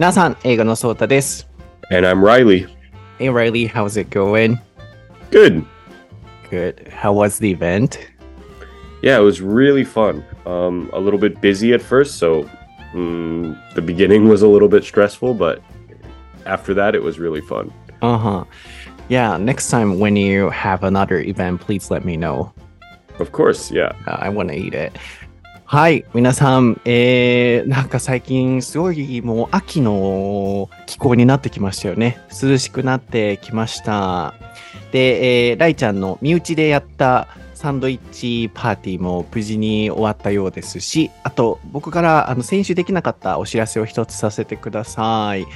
皆さん、英語のソータです。And I'm Reilly. Hey Reilly, how's it going? Good. Good. How was the event? Yeah, it was really fun. Um, a little bit busy at first, so um, the beginning was a little bit stressful, but after that, it was really fun. Uh huh. Yeah, next time when you have another event, please let me know. Of course, yeah. Uh, I want to eat it. はい、皆さん、えー、なんか最近すごいもう秋の気候になってきましたよね。涼しくなってきました。で、えー、ライちゃんの身内でやったサンドイッチパーティーも無事に終わったようですし、あと僕からあの先週できなかったお知らせを一つさせてください。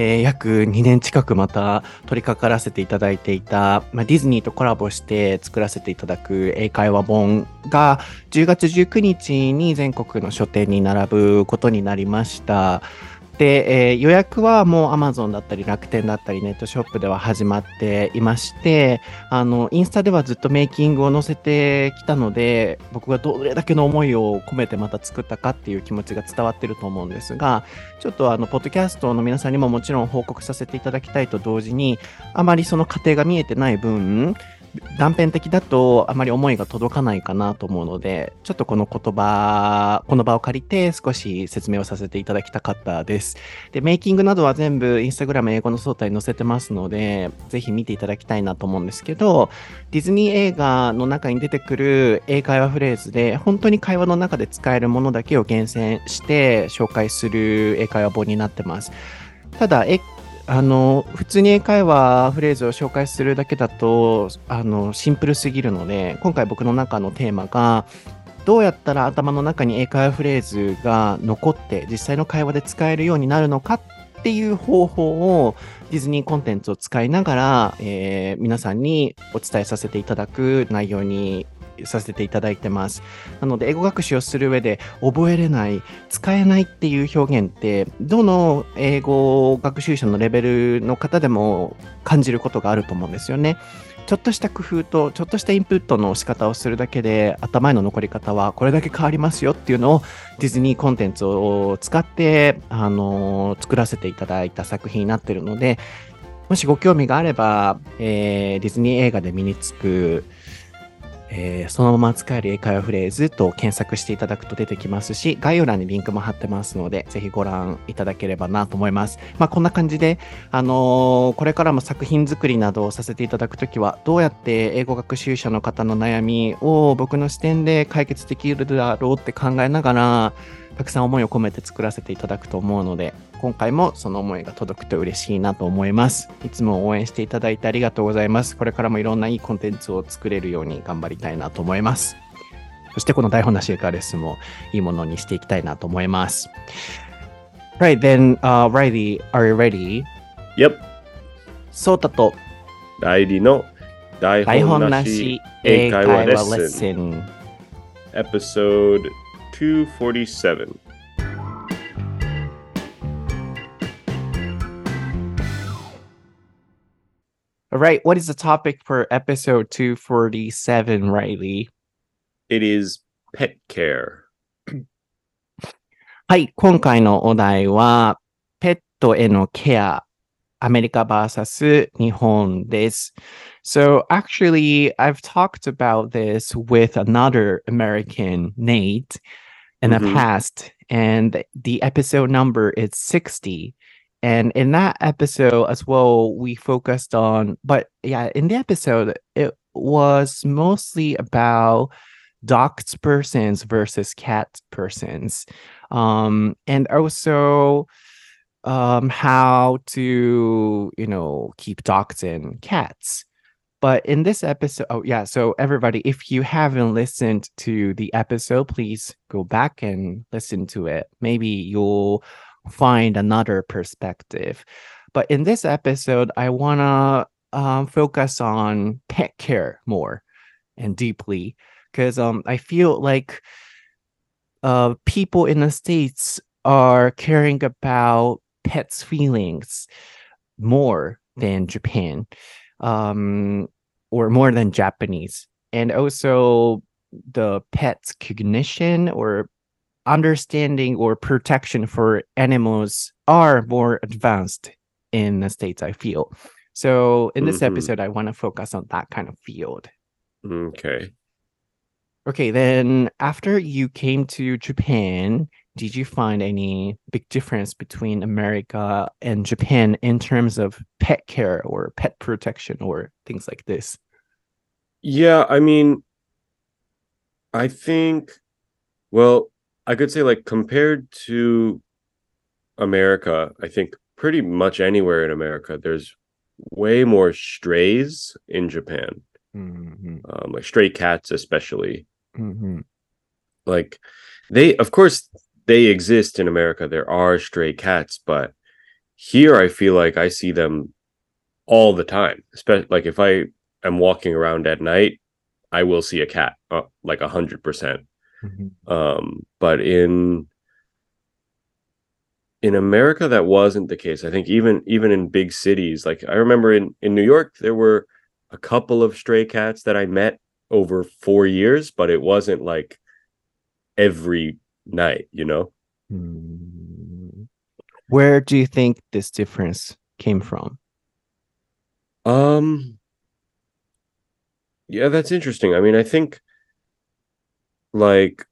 えー約2年近くまた取り掛からせていただいていた、まあ、ディズニーとコラボして作らせていただく英会話本が10月19日に全国の書店に並ぶことになりました。で、えー予約はもう Amazon だったり楽天だったりネットショップでは始まっていまして、あの、インスタではずっとメイキングを載せてきたので、僕がどれだけの思いを込めてまた作ったかっていう気持ちが伝わってると思うんですが、ちょっとあの、ポッドキャストの皆さんにももちろん報告させていただきたいと同時に、あまりその過程が見えてない分、断片的だとあまり思いが届かないかなと思うので、ちょっとこの言葉、この場を借りて少し説明をさせていただきたかったです。で、メイキングなどは全部インスタグラム英語の総体に載せてますので、ぜひ見ていただきたいなと思うんですけど、ディズニー映画の中に出てくる英会話フレーズで、本当に会話の中で使えるものだけを厳選して紹介する英会話本になってます。ただ、あの普通に英会話フレーズを紹介するだけだとあのシンプルすぎるので今回僕の中のテーマがどうやったら頭の中に英会話フレーズが残って実際の会話で使えるようになるのかっていう方法をディズニーコンテンツを使いながら、えー皆さんにお伝えさせていただく内容にさせていただいてます。なので英語学習をする上で覚えれない使えないっていう表現ってどの英語学習者のレベルの方でも感じることがあると思うんですよね。ちょっとした工夫とちょっとしたインプットの仕方をするだけで頭への残り方はこれだけ変わりますよっていうのをディズニーコンテンツを使って、あの作らせていただいた作品になってるのでもしご興味があれば、えーディズニー映画で身につくえーそのまま使える英会話フレーズと検索していただくと出てきますし、概要欄にリンクも貼ってますので、ぜひご覧いただければなと思います。まあ、こんな感じで、あのーこれからも作品作りなどをさせていただくときは、どうやって英語学習者の方の悩みを僕の視点で解決できるだろうって考えながら、たくさん思いを込めて作らせていただくと思うので、今回もその思いが届くと嬉しいなと思います。いつも応援していただいてありがとうございます。これからもいろんないいコンテンツを作れるように頑張りたいなと思います。そしてこの台本なし英会話レッスンもいいものにしていきたいなと思います。Right, then, uh, Riley, are you ready? Yep. ソータとライリーの台台本なしし英会話レッッスン。スン。Episode 247. All right, what is the topic for episode 247, Reilly? It is pet care. はい、今回のお題は、ペットへのケア、アメリカ vs 日本です。So actually, I've talked about this with another American, Nate, in the Mhm. past, and the episode number is 60. And in that episode as well, we focused on, but yeah, in the episode, it was mostly about dogs persons versus cat persons um and also um how to you know keep dogs and cats but in this episode oh yeah so everybody if you haven't listened to the episode please go back and listen to it. Maybe you'll find another perspective. But in this episode i want to um, focus on pet care more and deeply because um i feel like uh people in the states are caring about pets feelings more than japan um or more than japanese and also the pet's cognition or understanding or protection for animals are more advanced in the states i feel so in this Mhm. episode i want to focus on that kind of field Okay. okay then after you came to japan did you find any big difference between america and japan in terms of pet care or pet protection or things like this? Yeah, I mean, I think, well, I could say like compared to America, I think pretty much anywhere in America, there's way more strays in Japan, Mhm, um, like stray cats, especially. mhm, Like they, of course, they exist in America. There are stray cats, but here I feel like I see them all the time. Especially like if I am walking around at night, I will see a cat, uh, like a hundred percent. mhm. Um, but in in America, that wasn't the case. I think even even in big cities, like I remember in in New York, there were a couple of stray cats that I met over four years, but it wasn't like every night, you know. Hmm. Where do you think this difference came from? Um, yeah, that's interesting. I mean, I think like,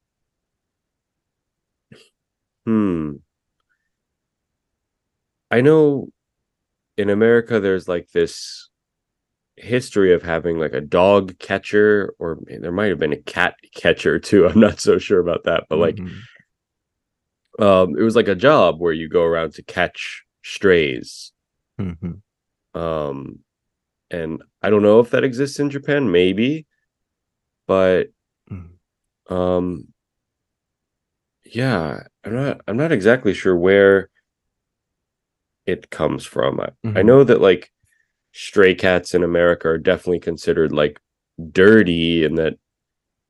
hmm, I know in America there's like this history of having like a dog catcher, or there might have been a cat catcher too. I'm not so sure about that, but like, Mhm. um, it was like a job where you go around to catch strays. Mhm. Um, and I don't know if that exists in Japan, maybe, but Mhm. um, yeah, I'm not I'm not exactly sure where it comes from. I, I Mhm. know that like stray cats in America are definitely considered like dirty and that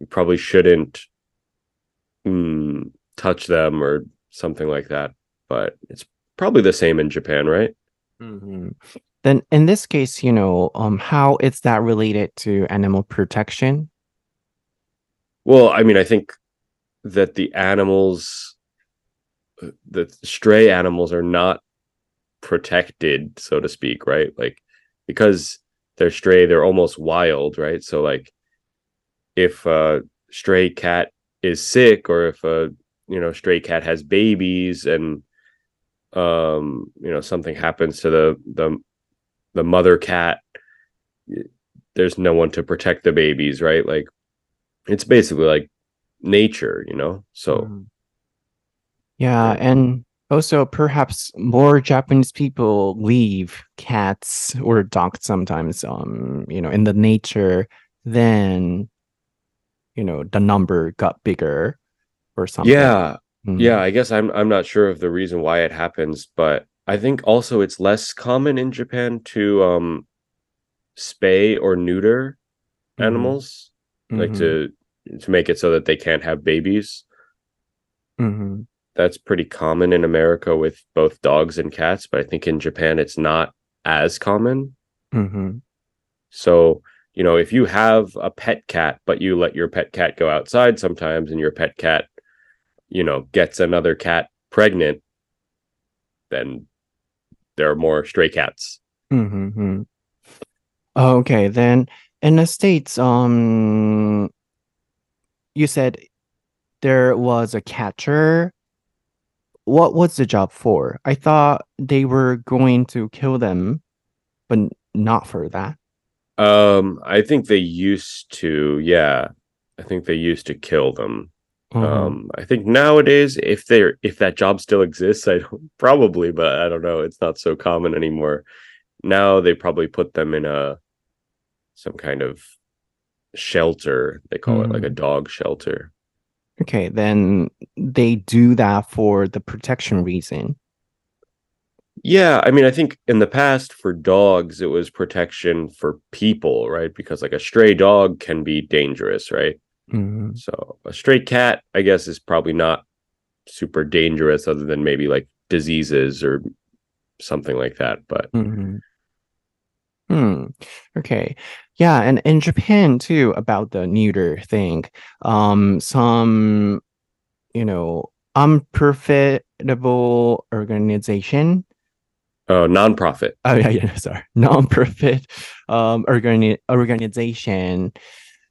you probably shouldn't mm, touch them or something like that. But it's probably the same in Japan, right? Mhm. Then in this case, you know, um, how is that related to animal protection? Well, I mean, I think that the animals, uh, the stray animals are not protected, so to speak, right? Like, because they're stray, they're almost wild, right? So, like, if a stray cat is sick or if a, you know, stray cat has babies and, um, you know, something happens to the, the, the mother cat, there's no one to protect the babies, right? Like, it's basically like nature, you know? So, Mhm. Yeah, Yeah. and also perhaps more Japanese people leave cats or dogs sometimes, um, you know, in the nature than, you know, the number got bigger or something. yeah, Mhm. yeah, I guess I'm I'm not sure of the reason why it happens, but I think also it's less common in Japan to um spay or neuter Mhm. animals, like Mhm. to to make it so that they can't have babies. That's pretty common in America with both dogs and cats, but I think in Japan it's not as common. Mhm. So, you know, if you have a pet cat, but you let your pet cat go outside sometimes and your pet cat, you know, gets another cat pregnant, then there are more stray cats. Mm-hmm. Okay, then in the States, um, you said there was a catcher. What was the job for? I thought they were going to kill them, but not for that. Um, I think they used to, yeah. I think they used to kill them. Mhm. Um, I think nowadays, if they're if that job still exists, I don't probably, but I don't know. It's not so common anymore. Now they probably put them in a some kind of shelter. They call it like a dog shelter. Okay, then they do that for the protection reason. Yeah, I mean, I think in the past for dogs, it was protection for people, right? Because like a stray dog can be dangerous, right? Mhm. So a stray cat, I guess, is probably not super dangerous other than maybe like diseases or something like that. But Mhm. Hmm. Okay. Yeah, and in Japan too, about the neuter thing, um, some, you know, unprofitable organization. Oh, nonprofit. Oh yeah, yeah, sorry, non-profit um, organi- organization,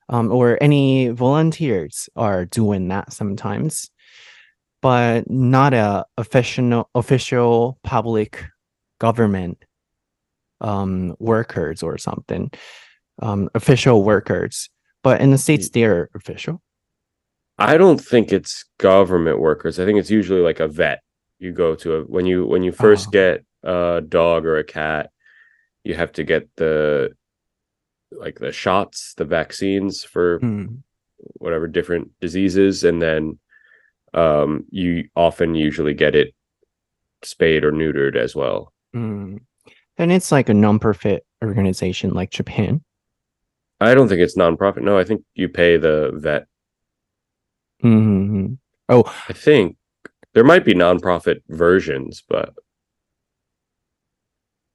um, or any volunteers are doing that sometimes, but not a official official public government um, workers or something, um, official workers. But in the states, they're official. I don't think it's government workers. I think it's usually like a vet. You go to a when you when you first Oh. get a dog or a cat, you have to get the like the shots, the vaccines for Mm, whatever different diseases, and then um you often usually get it spayed or neutered as well. mm. And it's like a non-profit organization like Japan. I don't think it's nonprofit. No, I think you pay the vet. hmm Oh, I think there might be nonprofit versions, but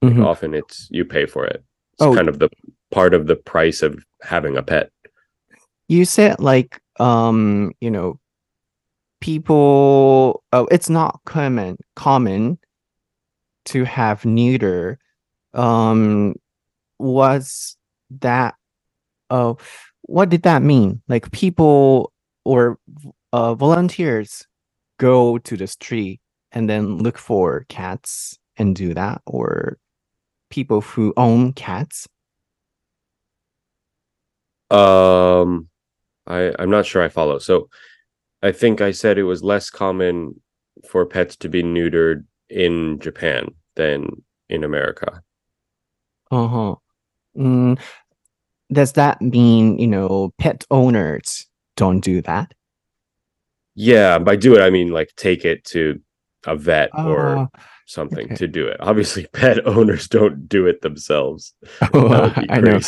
Mhm. often it's you pay for it. It's Oh. kind of the part of the price of having a pet. You said like um, you know, people oh, it's not common common to have neuter. Um was that oh what did that mean? Like people or uh volunteers go to the street and then look for cats and do that or people who own cats? Um I I'm not sure I follow. So I think I said it was less common for pets to be neutered in Japan than in America. Uh-huh. Mm, does that mean, you know, pet owners don't do that? Yeah, by do it I mean like take it to a vet or Oh, something okay. to do it. Obviously pet owners don't do it themselves. That would be I know.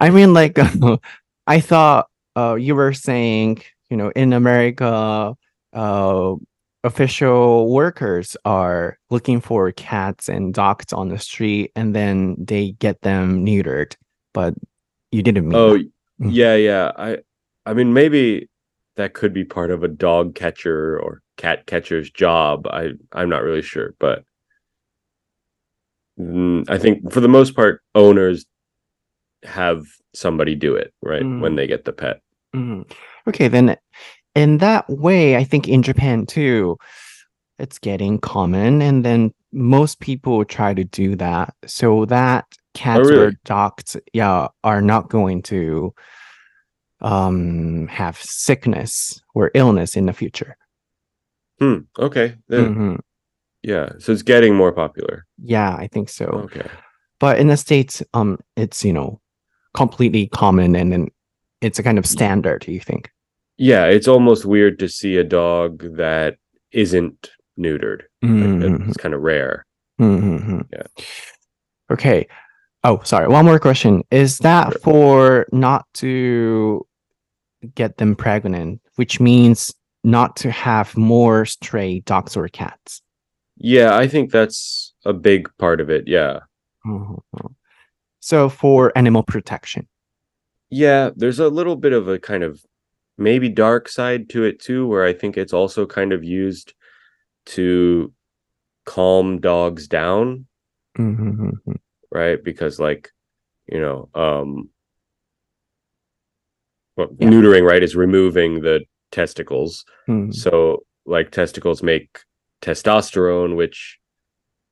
I mean, like, I thought uh, you were saying, you know, in America, uh, official workers are looking for cats and dogs on the street, and then they get them neutered. But you didn't mean Oh, that. Mm. yeah, yeah. I I mean maybe that could be part of a dog catcher or cat catcher's job. I I'm not really sure, but mm, I think for the most part owners have somebody do it, right? When Mm. they get the pet. Mhm. Okay, then in that way, I think in Japan too, it's getting common, and then most people try to do that so that cats or really? dogs, yeah, are not going to um have sickness or illness in the future. Hmm. Okay. Then Mhm. yeah. So it's getting more popular. Yeah, I think so. Okay. But in the States, um, it's you know completely common, and then it's a kind of standard. Do you think? Yeah, it's almost weird to see a dog that isn't neutered. Like, Mhm. it's kind of rare. Mm-hmm. Yeah. Okay. Oh, sorry. One more question. Is that Sure. for not to get them pregnant, which means not to have more stray dogs or cats? Yeah, I think that's a big part of it. Yeah. Mhm. So for animal protection. Yeah, there's a little bit of a kind of maybe dark side to it too, where I think it's also kind of used to calm dogs down, Mhm. right? Because like, you know, um well, Yeah. neutering, right, is removing the testicles. Mhm. So like testicles make testosterone, which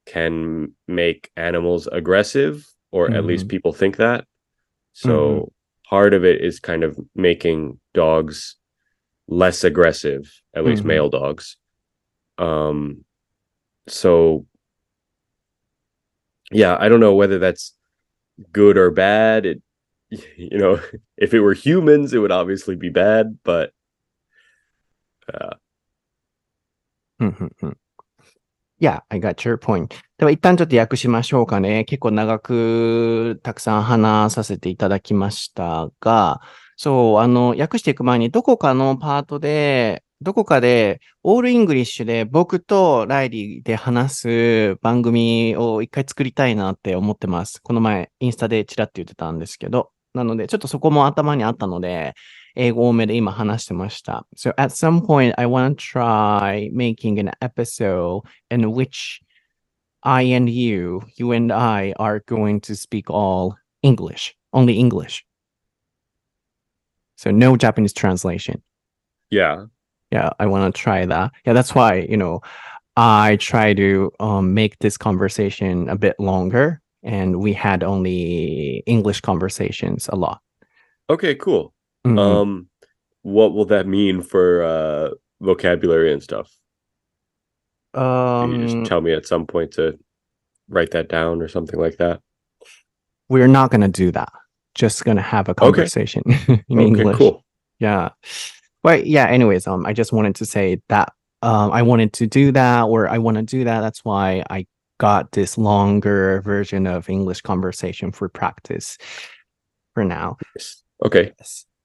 can make animals aggressive, or at least people think that. So part of it is kind of making dogs less aggressive, at mm-hmm. least male dogs. Um, so yeah, I don't know whether that's good or bad. It, you know, if it were humans, it would obviously be bad, but uh. Mm-hmm, mm-hmm. Yeah, I got your point. では一旦ちょっと訳しましょうかね。結構長くたくさん話させていただきましたが、そう、あの、訳していく前にどこかのパートで、どこかで、オールイングリッシュで僕とライリーで話す番組を一回作りたいなって思ってます。この前、インスタでチラッと言ってたんですけど。なので、ちょっとそこも頭にあったので、英語多めで今話してました。So at some point, I want to try making an episode in which I and you, you and I are going to speak all English, only English. So no Japanese translation. Yeah. Yeah, I want to try that. Yeah, that's why, you know, I try to um, make this conversation a bit longer and we had only English conversations a lot. Okay, cool. Mhm. Um what will that mean for uh vocabulary and stuff? Can you Um, just tell me at some point to write that down or something like that? we're not going to do that. Just going to have a conversation in okay, English. cool. Yeah. But yeah, anyways, um, I just wanted to say that um, I wanted to do that or I want to do that. That's why I got this longer version of English conversation for practice for now. Okay.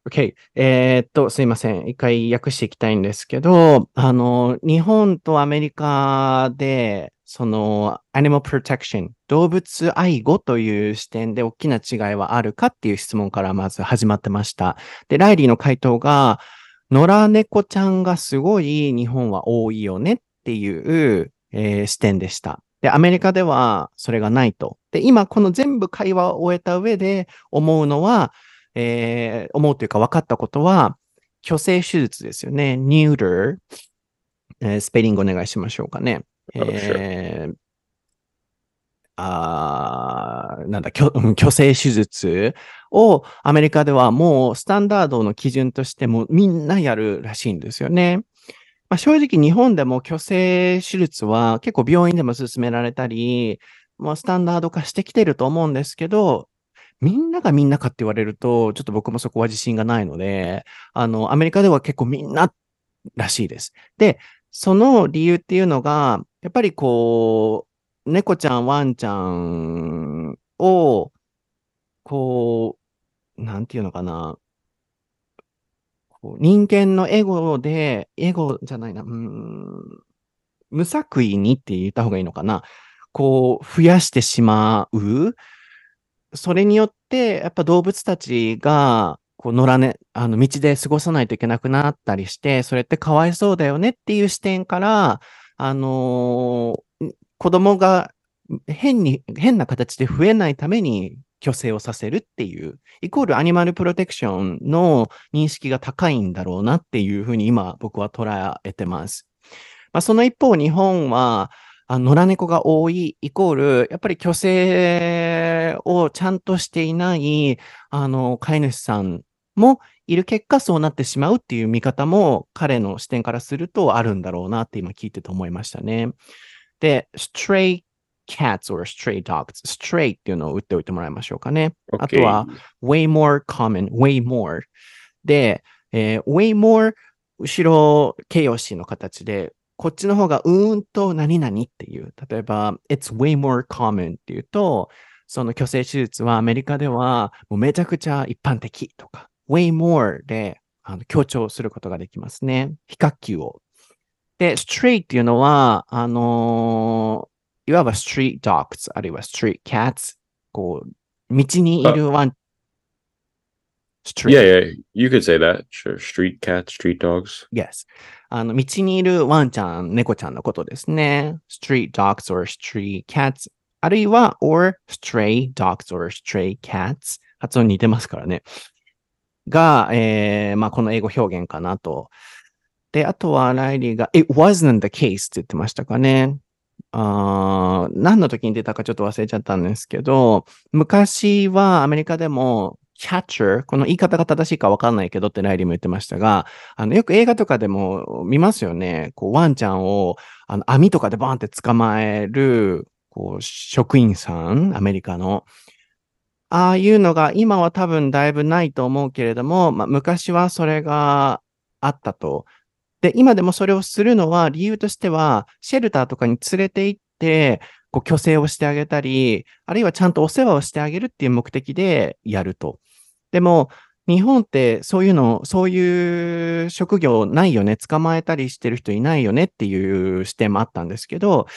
OK。えっと、すいません。一回訳していきたいんですけど、あの、日本とアメリカで、その、アニマルプロテクション、動物愛護という視点で大きな違いはあるかっていう質問からまず始まってました。で、ライリーの回答が、野良猫ちゃんがすごい日本は多いよねっていう、えー視点でした。で、アメリカではそれがないと。で、今この全部会話を終えた上で思うのは、えー思うというか分かったことは、虚勢手術ですよね。neuter、えースペリングお願いしましょうかね。Oh. えーあーなんだ、虚勢手術をアメリカではもうスタンダードの基準としてもみんなやるらしいんですよね。まあ、正直日本でも虚勢手術は結構病院でも進められたり、もうスタンダード化してきてると思うんですけど、みんながみんなかって言われると、ちょっと僕もそこは自信がないので、あの、アメリカでは結構みんならしいです。で、その理由っていうのが、やっぱりこう、猫ちゃん、ワンちゃんを、こう、なんていうのかな。こう人間のエゴで、エゴじゃないな、うん、無作為にって言った方がいいのかな。こう、増やしてしまう。それによって、やっぱ動物たちが、こう、野良ね、あの、道で過ごさないといけなくなったりして、それってかわいそうだよねっていう視点から、あのー子供が変に、変な形で増えないために虚勢をさせるっていう、イコールアニマルプロテクションの認識が高いんだろうなっていうふうに今僕は捉えてます。まあ、その一方、日本は、あ野良猫が多いイコール、やっぱり虚勢をちゃんとしていない、あの、飼い主さんもいる結果そうなってしまうっていう見方も彼の視点からするとあるんだろうなって今聞いてて思いましたね。で、stray cats or stray dogs。stray っていうのを打っておいてもらいましょうかね。あと.は way more common, way more。で、えー way more 後ろ形容詞の形で、こっちの方がうーんと何々っていう。例えば、it's way more common っていうと、その虚勢手術はアメリカではもうめちゃくちゃ一般的とか、way more であの強調することができますね。比較級を。で、straight っていうのは、あのーいわば street dogs あるいは street cats こう、道にいるワン、street Yeah, yeah. You could say that. Sure. Street cats, street dogs. Yes. あの、道にいるワンちゃん、猫ちゃんのことですね。street dogs or street cats あるいは or stray dogs or stray cats 発音似てますからね。が、えー、まあ、この英語表現かなと。で、あとはライリーが it wasn't the case って言ってましたかね。あー何の時に出たかちょっと忘れちゃったんですけど、昔はアメリカでも catcher、この言い方が正しいかわかんないけどってライリーも言ってましたが、あの、よく映画とかでも見ますよね。こう、ワンちゃんを、あの、網とかでバーンって捕まえる、こう、職員さん、アメリカの。ああいうのが今は多分だいぶないと思うけれども、まあ、昔はそれがあったと。で、今でもそれをするのは理由としては、シェルターとかに連れて行って、こう、虚勢をしてあげたり、あるいはちゃんとお世話をしてあげるっていう目的でやると。でも、日本ってそういうの、そういう職業ないよね、捕まえたりしてる人いないよねっていう視点もあったんですけど、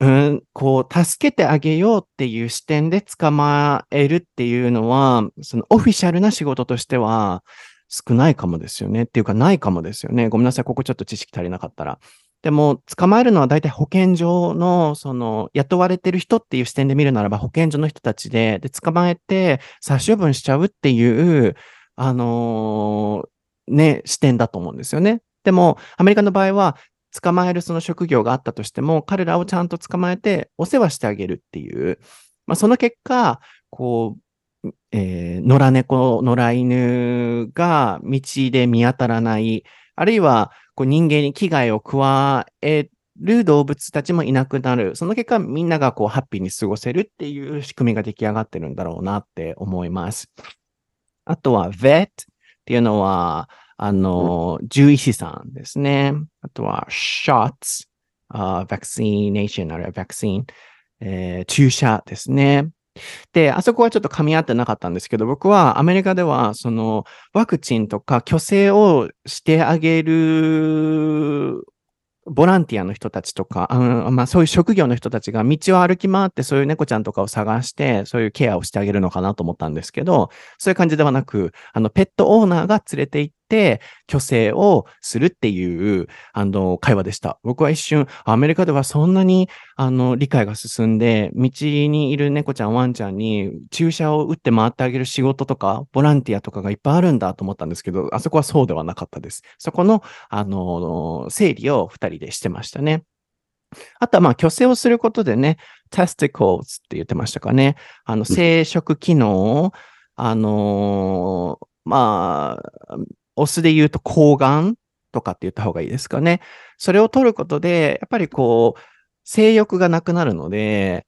うん、こう、助けてあげようっていう視点で捕まえるっていうのは、そのオフィシャルな仕事としては、少ないかもですよね。っていうかないかもですよね。ごめんなさい。ここちょっと知識足りなかったら。でも、捕まえるのは大体保健所の、その、雇われてる人っていう視点で見るならば、保健所の人たちで、で、捕まえて、殺処分しちゃうっていう、あのー、ね、視点だと思うんですよね。でも、アメリカの場合は、捕まえるその職業があったとしても、彼らをちゃんと捕まえて、お世話してあげるっていう、まあ、その結果、こう、えー、野良猫、野良犬が道で見当たらない、あるいは、こう人間に危害を加える動物たちもいなくなる。その結果、みんながこうハッピーに過ごせるっていう仕組みが出来上がってるんだろうなって思います。あとは、vet っていうのは、あの、獣医師さんですね。あとは、shots、uh, vaccination あるいは vaccine、えー、注射ですね。で、あそこはちょっと噛み合ってなかったんですけど、僕はアメリカでは、その、ワクチンとか虚勢をしてあげるボランティアの人たちとか、うんまあ、そういう職業の人たちが道を歩き回ってそういう猫ちゃんとかを探して、そういうケアをしてあげるのかなと思ったんですけど、そういう感じではなく、あの、ペットオーナーが連れて行って、虚勢をするっていう、あの、会話でした。僕は一瞬、アメリカではそんなに、あの、理解が進んで、道にいる猫ちゃん、ワンちゃんに注射を打って回ってあげる仕事とか、ボランティアとかがいっぱいあるんだと思ったんですけど、あそこはそうではなかったです。そこの、あの、整理を二人でしてましたね。あとは、まあ、虚勢をすることでね、testicles って言ってましたかね。あの、生殖機能、あのー、まあ、オスで言うと抗がんとかって言った方がいいですかね。それを取ることで、やっぱりこう、性欲がなくなるので、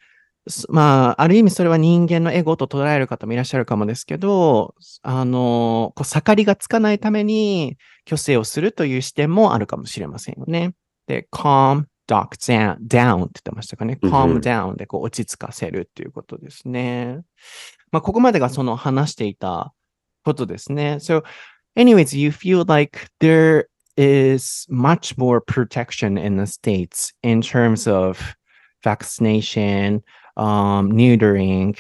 まあ、ある意味それは人間のエゴと捉える方もいらっしゃるかもですけど、あの、こう、盛りがつかないために、虚勢をするという視点もあるかもしれませんよね。で、calm, dock down って言ってましたかね。calm down でこう落ち着かせるっていうことですね。まあ、ここまでがその話していたことですね。So, anyways, you feel like there is much more protection in the States in terms of vaccination, um, neutering,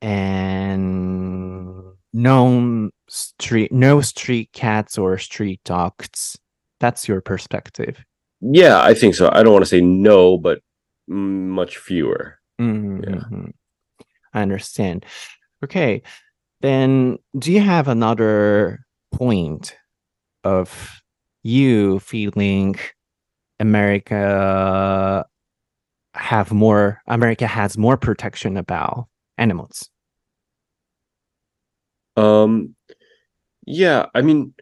and no street, no street cats or street dogs. That's your perspective. Yeah, I think so. I don't want to say no, but much fewer. Mm-hmm. Yeah. I understand. Okay. Then do you have another point of you feeling America have more America has more protection about animals? Um yeah, I mean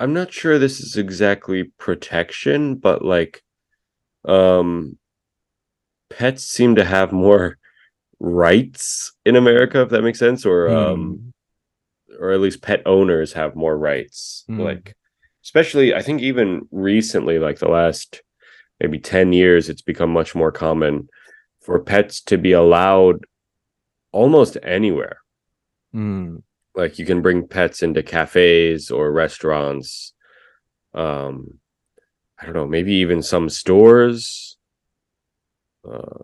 I'm not sure this is exactly protection, but like um pets seem to have more rights in America if that makes sense or mm. um or at least pet owners have more rights. Mm. Like, especially, I think even recently, like the last maybe 10 years, it's become much more common for pets to be allowed almost anywhere. Mm. Like, you can bring pets into cafes or restaurants. Um, I don't know, maybe even some stores. Uh,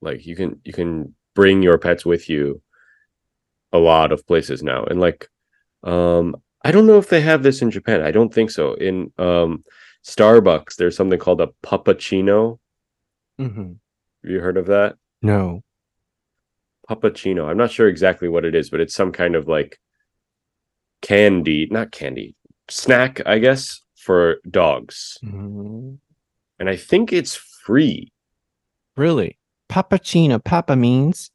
like you can you can bring your pets with you a lot of places now and like um, I don't know if they have this in Japan. I don't think so. In um, Starbucks, there's something called a puppuccino. Mm-hmm. Have you heard of that? No. Puppuccino. I'm not sure exactly what it is, but it's some kind of like candy, not candy, snack, I guess, for dogs. Mm-hmm. And I think it's free. Really? Puppuccino. Papa means?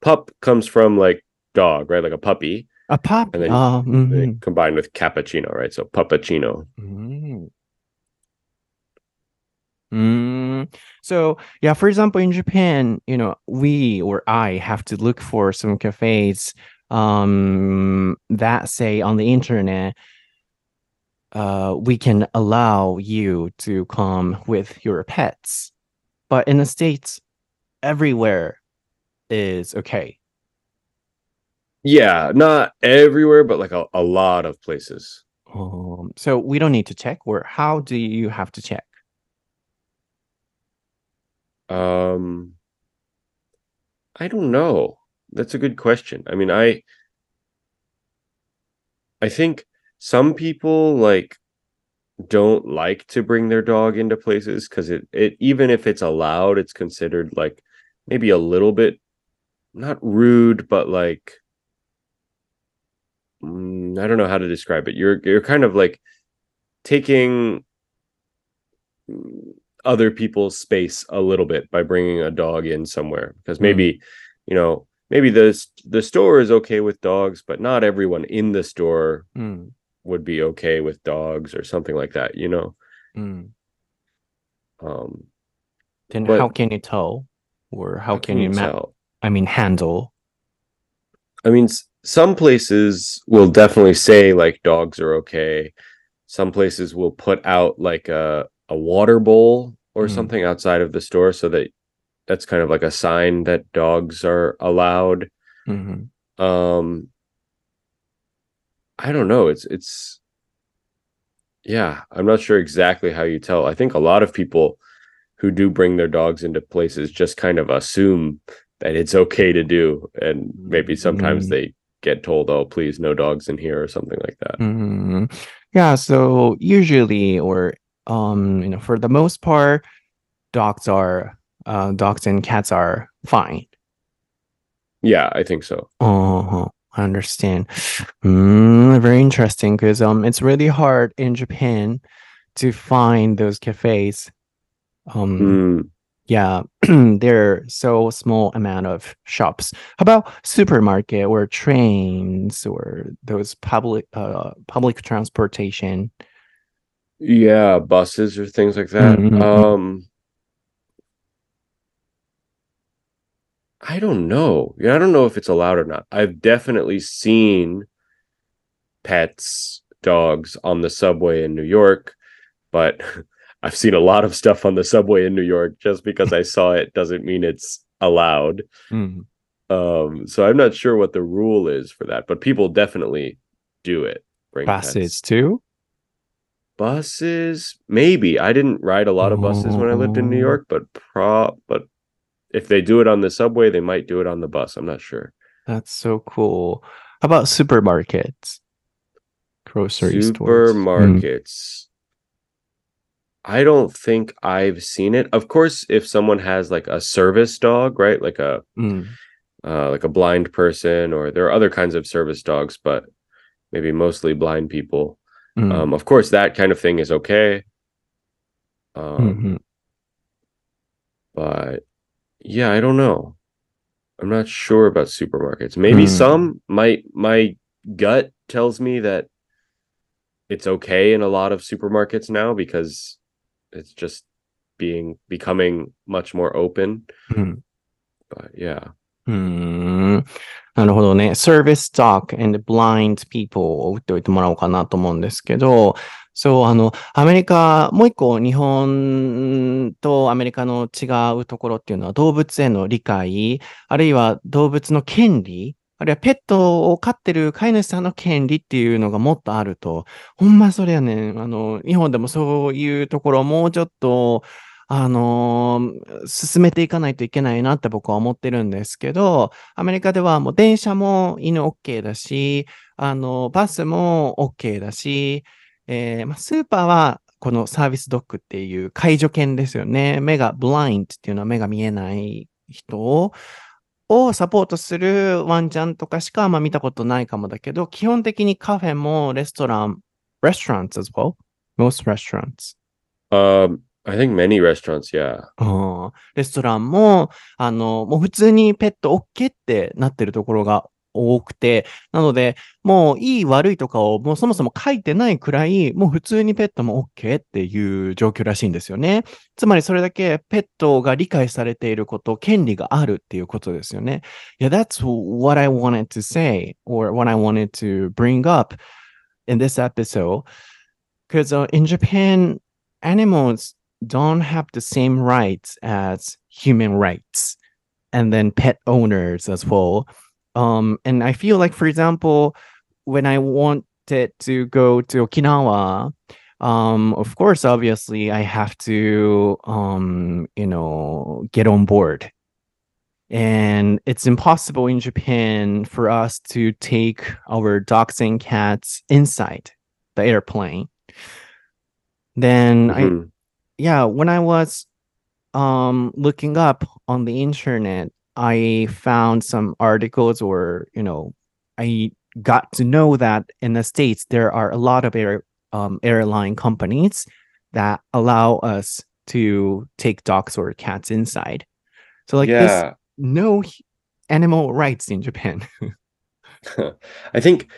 Pup comes from like dog, right? Like a puppy. A pop. And then uh, mm-hmm. combined with cappuccino, right? So puppuccino. Mm. Mm. So yeah, for example, in Japan, you know, we or I have to look for some cafes um, that say on the internet, uh, we can allow you to come with your pets. But in the States, everywhere is okay. Yeah, not everywhere, but like a, a lot of places. Um, so we don't need to check, or how do you have to check? Um, I don't know. That's a good question. I mean, I, I think some people like don't like to bring their dog into places because it it even if it's allowed, it's considered like maybe a little bit not rude, but like mm, I don't know how to describe it. You're you're kind of like taking other people's space a little bit by bringing a dog in somewhere because maybe mm. you know maybe the the store is okay with dogs but not everyone in the store mm. would be okay with dogs or something like that you know mm. um then how can you tell or how, how can, you ma- i mean handle i mean some places will definitely say like dogs are okay some places will put out like a a water bowl or mm. something outside of the store so that that's kind of like a sign that dogs are allowed mm-hmm. um i don't know it's it's yeah i'm not sure exactly how you tell i think a lot of people who do bring their dogs into places just kind of assume that it's okay to do and maybe sometimes mm-hmm. they get told oh please no dogs in here or something like that mm-hmm. yeah so usually or um you know for the most part dogs are uh dogs and cats are fine yeah i think so uh-huh. i understand mm, very interesting because um it's really hard in japan to find those cafes um mm. Yeah there are so small amount of shops. How about supermarket or trains or those public uh public transportation? Yeah buses or things like that. Mm-hmm. um i don't know. Yeah i don't know if it's allowed or not. I've definitely seen pets dogs on the subway in new york but i've seen a lot of stuff on the subway in new york. Just because i saw it doesn't mean it's allowed. Mm-hmm. um so i'm not sure what the rule is for that but people definitely do it. Bring buses pets. too? Buses? Maybe. I didn't ride a lot of buses when i lived in new york but pro but if they do it on the subway they might do it on the bus. I'm not sure. That's so cool. How about supermarkets? Grocery stores. supermarkets. Stores? I don't think i've seen it of course if someone has like a service dog right like a mm. uh, like a blind person or there are other kinds of service dogs but maybe mostly blind people Mm. Um, of course, that kind of thing is okay. Um, mm-hmm. But yeah, I don't know. I'm not sure about supermarkets. Maybe mm. some. My my gut tells me that it's okay in a lot of supermarkets now because it's just being becoming much more open. Mm. But yeah. うん。なるほどね。service dog and blind people を打っておいてもらおうかなと思うんですけど、そう、あの、アメリカ、もう一個日本とアメリカの違うところっていうのは動物への理解、あるいは動物の権利、あるいはペットを飼ってる飼い主さんの権利っていうのがもっとあると、ほんまそれやね。あの、日本でもそういうところをもうちょっと、あの、進めていかないといけないなって僕は思ってるんですけど、アメリカではもう電車も犬 OK だし、あの、バスも OK だし、えーまあ、スーパーはこのサービスドッグっていう介助犬ですよね。目がブラインっていうのは目が見えない人をサポートするワンちゃんとかしかあんま見たことないかもだけど、基本的にカフェもレストラン、restaurants as well? Most restaurants. Um, I think many restaurants, yeah. うんレストランも、あの、もう普通にペット OK ってなってるところが多くて、なので、もういい悪いとかをもうそもそも書いてないくらい、もう普通にペットも OK っていう状況らしいんですよね。つまりそれだけペットが理解されていること、権利があるっていうことですよね。Yeah, that's what I wanted to say or what I wanted to bring up in this episode. Because、uh, in Japan, animals don't have the same rights as human rights and then pet owners as well. Um, and I feel like, for example, when I wanted to go to Okinawa, um, of course, obviously, I have to, um, you know, get on board. And it's impossible in Japan for us to take our dogs and cats inside the airplane. Then I Mhm. yeah, when I was um looking up on the internet, I found some articles or, you know, I got to know that in the States there are a lot of air um airline companies that allow us to take dogs or cats inside. So like yeah. no animal rights in Japan. I think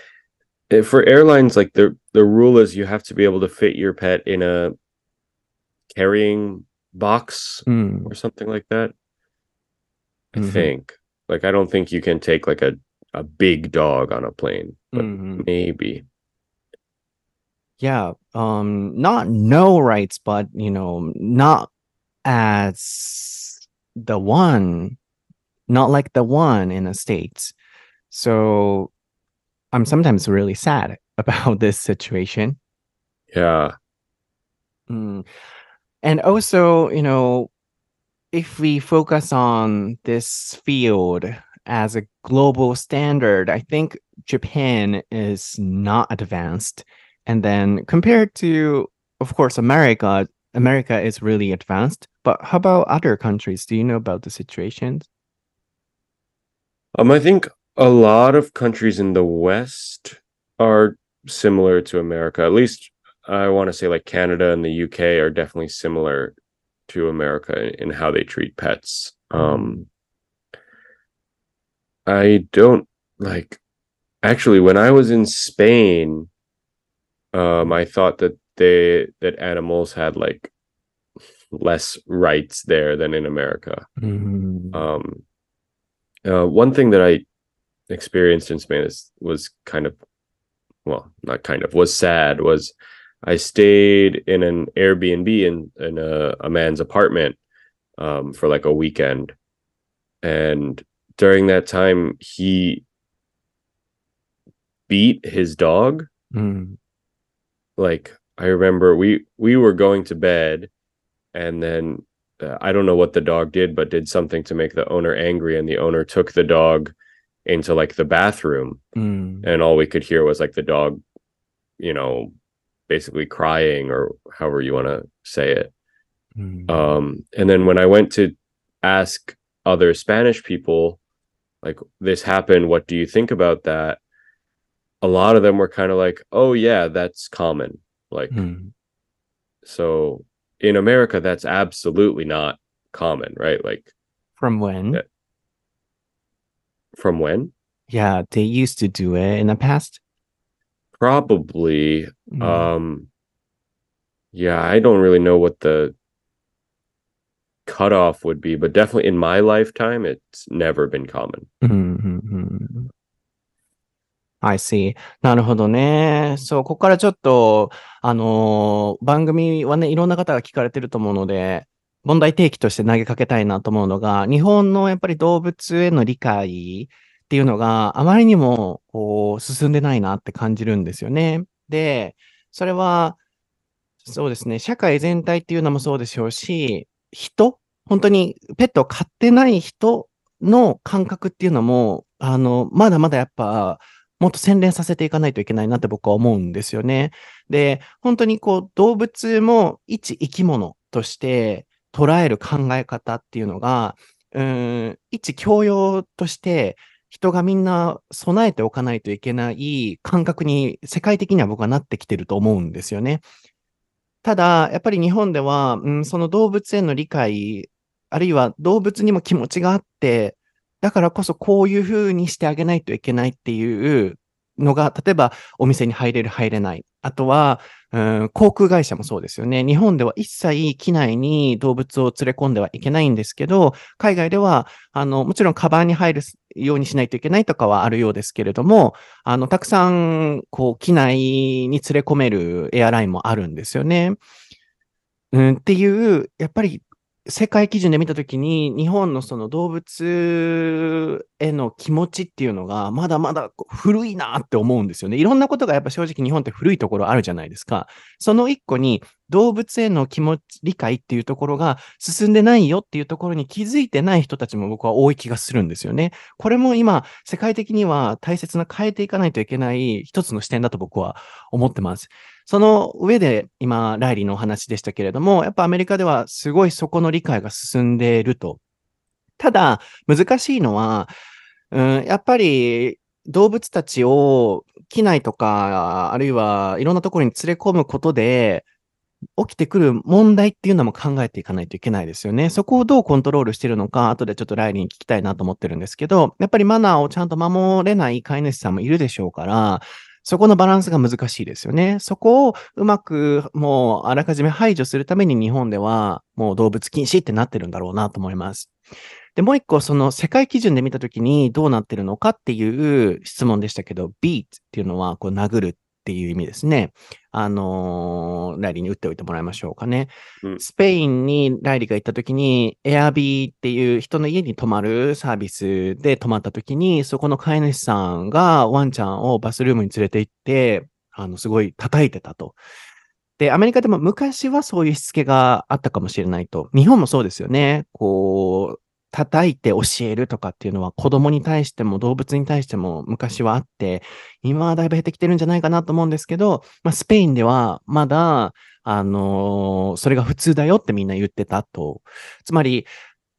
uh, for airlines, like the the rule is you have to be able to fit your pet in a carrying box Mm, or something like that. I Mhm. think. Like I don't think you can take like a a big dog on a plane, but mhm. maybe. Yeah, um, not no rights, but you know, not as the one, not like the one in the States. So I'm sometimes really sad about this situation. Yeah. Mm. And also, you know, if we focus on this field as a global standard, I think Japan is not advanced. And then compared to, of course, America, America is really advanced. But how about other countries? Do you know about the situations? Um, I think a lot of countries in the West are similar to America. At least I want to say like Canada and the UK are definitely similar to America and how they treat pets. Um, I don't like actually when I was in Spain, um, I thought that they that animals had like less rights there than in America. Mm. Um, uh, one thing that I experienced in Spain is, was kind of, well, not kind of, was sad. Was I stayed in an Airbnb in in a, a man's apartment um, for like a weekend, and during that time he beat his dog. Mm. Like I remember we we were going to bed, and then uh, I don't know what the dog did, but did something to make the owner angry, and the owner took the dog into like the bathroom, Mm. and all we could hear was like the dog, you know, basically crying or however you want to say it. Mm. Um, and then when I went to ask other Spanish people, like this happened, what do you think about that? A lot of them were kind of like, oh yeah, that's common. Like Mm. so in America, that's absolutely not common, right? Like From when? Yeah. from when? Yeah, they used to do it in the past. Probably Mm. um yeah, I don't really know what the cutoff would be, but definitely in my lifetime, it's never been common. うんうんうん I see. なるほどね。そう、ここからちょっと、あのー番組はね、いろんな方が聞かれてると思うので、問題提起として投げかけたいなと思うのが、日本のやっぱり動物への理解っていうのがあまりにもこう進んでないなって感じるんですよね。で、それは、そうですね、社会全体っていうのもそうでしょうし、人、本当にペットを飼ってない人の感覚っていうのも、あの、まだまだやっぱ、もっと洗練させていかないといけないなって僕は思うんですよね。で、本当にこう、動物も一生き物として捉える考え方っていうのが、うん、一教養として、人がみんな備えておかないといけない感覚に世界的には僕はなってきてると思うんですよね。ただ、やっぱり日本では、うん、その動物への理解、あるいは動物にも気持ちがあって、だからこそこういうふうにしてあげないといけないっていうのが、例えばお店に入れる、入れない。あとは、うん、航空会社もそうですよね。日本では一切機内に動物を連れ込んではいけないんですけど、海外では、あの、もちろんカバンに入るようにしないといけないとかはあるようですけれども、あの、たくさん、こう、機内に連れ込めるエアラインもあるんですよね。うん、っていう、やっぱり世界基準で見たときに、日本のその動物への気持ちっていうのが、まだまだ古いなって思うんですよね。いろんなことがやっぱ正直日本って古いところあるじゃないですか。その一個に、動物への気持ち、理解っていうところが進んでないよっていうところに気づいてない人たちも僕は多い気がするんですよね。これも今、世界的には大切な変えていかないといけない一つの視点だと僕は思ってます。その上で今、ライリーのお話でしたけれども、やっぱアメリカではすごいそこの理解が進んでいると。ただ、難しいのは、うん、やっぱり動物たちを機内とか、あるいはいろんなところに連れ込むことで、起きてくる問題っていうのも考えていかないといけないですよね。そこをどうコントロールしてるのか、後でちょっとライリーに聞きたいなと思ってるんですけど、やっぱりマナーをちゃんと守れない飼い主さんもいるでしょうから、そこのバランスが難しいですよね。そこをうまくもうあらかじめ排除するために日本ではもう動物禁止ってなってるんだろうなと思います。で、もう一個、その世界基準で見たときにどうなってるのかっていう質問でしたけど、beat っていうのはこう殴るっていう意味ですね。あのー、ライリーに打っておいてもらいましょうかね。うん、スペインにライリーが行った時に、エアビーっていう人の家に泊まるサービスで泊まった時に、そこの飼い主さんがワンちゃんをバスルームに連れて行って、あの、すごい叩いてたと。で、アメリカでも昔はそういうしつけがあったかもしれないと。日本もそうですよね。こう、叩いて教えるとかっていうのは子供に対しても動物に対しても昔はあって、今はだいぶ減ってきてるんじゃないかなと思うんですけど、まあ、スペインではまだ、あのー、それが普通だよってみんな言ってたと。つまり、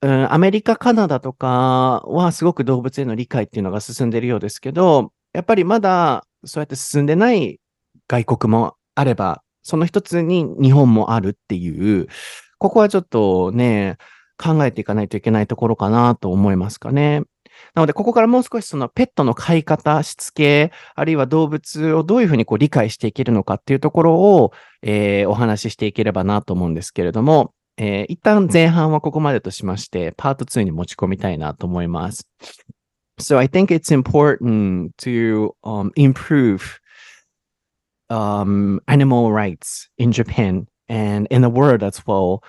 うん、アメリカ、カナダとかはすごく動物への理解っていうのが進んでるようですけど、やっぱりまだそうやって進んでない外国もあれば、その一つに日本もあるっていう、ここはちょっとね、考えていかないといけないところかなと思いますかね。なので、ここからもう少しそのペットの飼い方、しつけ、あるいは動物をどういうふうにこう理解していけるのかっていうところを、えー、お話ししていければなと思うんですけれども、えー、一旦前半はここまでとしまして、パート2に持ち込みたいなと思います。So I think it's important to um, improve um, animal rights in Japan and in the world as well.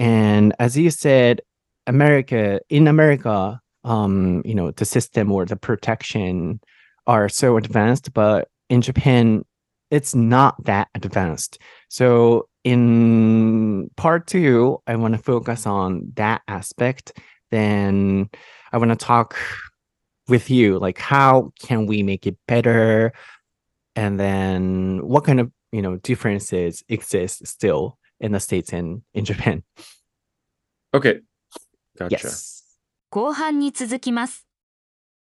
And as you said, America in America, um, you know, the system or the protection are so advanced, but in Japan, it's not that advanced. So in part two, I want to focus on that aspect. Then I want to talk with you, like how can we make it better? And then what kind of you know differences exist still in the States and in Japan. Okay. Gotcha. Yes. 後半に続きます。